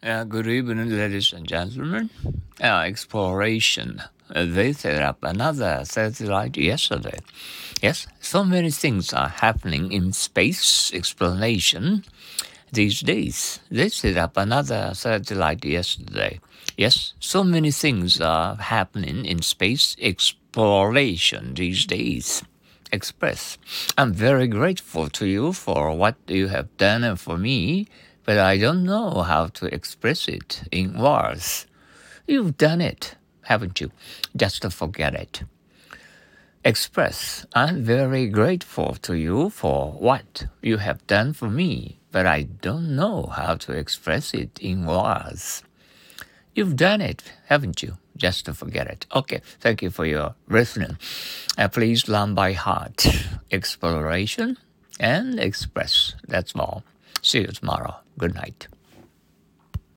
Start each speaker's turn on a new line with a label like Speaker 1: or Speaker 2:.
Speaker 1: Uh, good evening, ladies and gentlemen. Exploration. Uh, they set up another satellite yesterday. Yes, so many things are happening in space exploration these days. They set up another satellite yesterday. Yes, so many things are happening in space exploration these days. Express. I'm very grateful to you for what you have done and for me but I don't know how to express it in words. You've done it, haven't you? Just to forget it. Express, I'm very grateful to you for what you have done for me, but I don't know how to express it in words. You've done it, haven't you? Just to forget it. Okay, thank you for your listening. Uh, please learn by heart exploration and express. That's all. See you tomorrow. Good night.